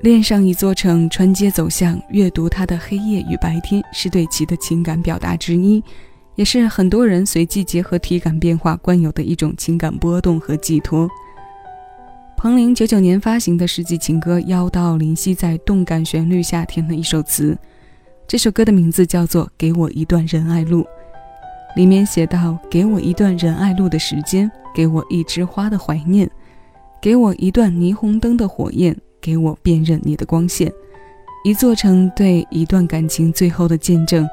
恋上一座城，穿街走巷，阅读它的黑夜与白天，是对其的情感表达之一，也是很多人随机结合体感变化惯有的一种情感波动和寄托。彭羚九九年发行的世纪情歌《妖道》，林夕在动感旋律下填了一首词，这首歌的名字叫做《给我一段仁爱路》，里面写道：“给我一段仁爱路的时间，给我一枝花的怀念，给我一段霓虹灯的火焰。”给我辨认你的光线，一座城对一段感情最后的见证，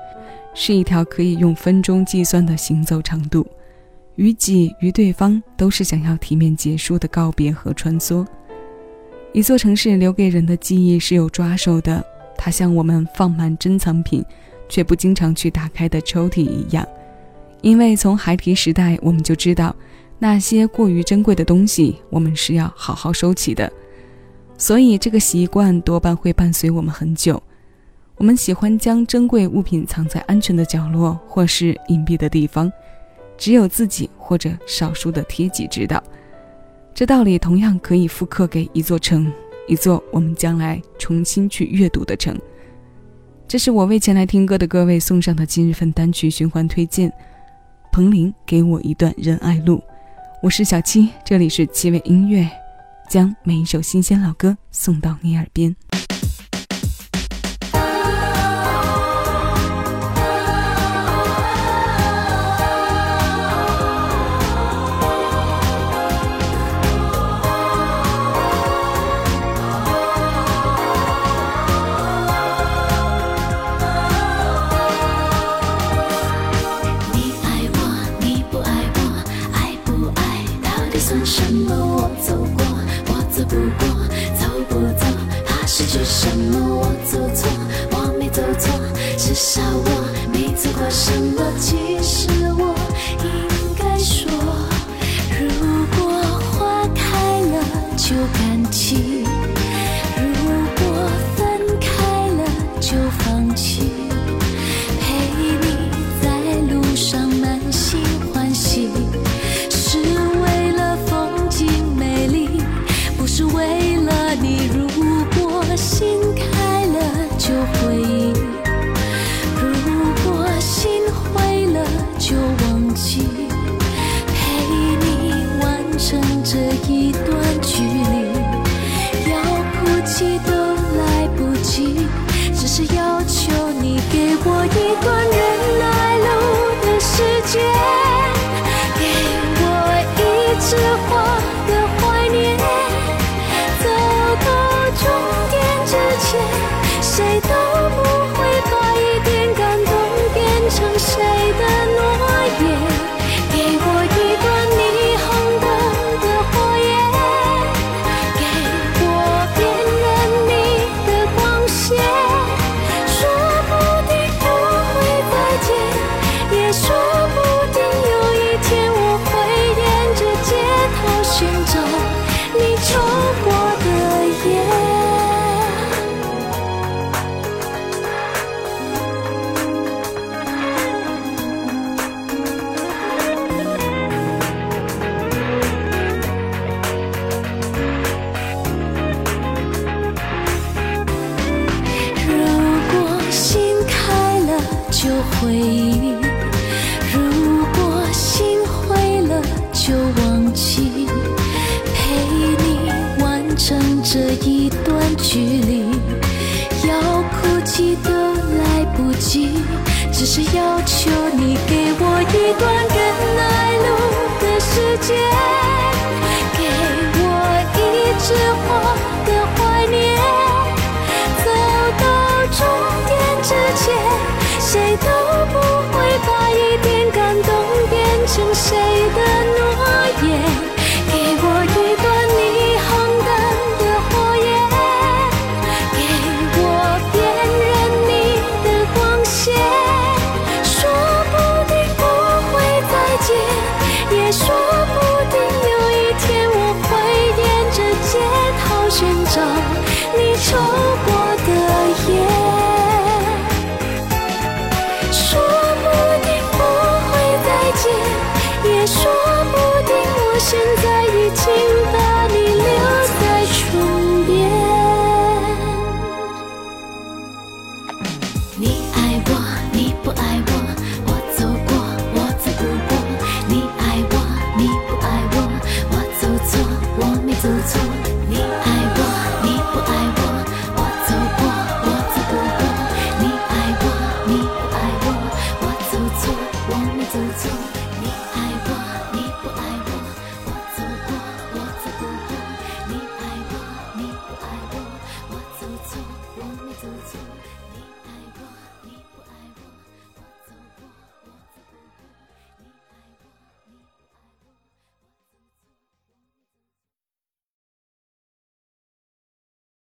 是一条可以用分钟计算的行走长度。于己于对方，都是想要体面结束的告别和穿梭。一座城市留给人的记忆是有抓手的，它像我们放满珍藏品却不经常去打开的抽屉一样，因为从孩提时代我们就知道，那些过于珍贵的东西，我们是要好好收起的。所以，这个习惯多半会伴随我们很久。我们喜欢将珍贵物品藏在安全的角落或是隐蔽的地方，只有自己或者少数的贴己知道。这道理同样可以复刻给一座城，一座我们将来重新去阅读的城。这是我为前来听歌的各位送上的今日份单曲循环推荐。彭羚给我一段仁爱路，我是小七，这里是七味音乐。将每一首新鲜老歌送到你耳边。不过走不走怕失去什么？我走错我没走错至少我没错过什么。其实我成这一段距离，要哭泣都来不及，只是要求你给我一段人爱路的时间，给我一枝花的怀念。走到终点之前，谁都不这一段距离，要哭泣都来不及，只是要求你给我一段更来路的时间，给我一枝花的怀念，走到终点之前，谁都不会把一点感动变成谁。抽过的烟，说不定不会再见，也说不定我现在已经把你留在唇边。你爱我，你不爱我；我走过，我走过。你爱我，你不爱我；我走错，我没走错。你爱。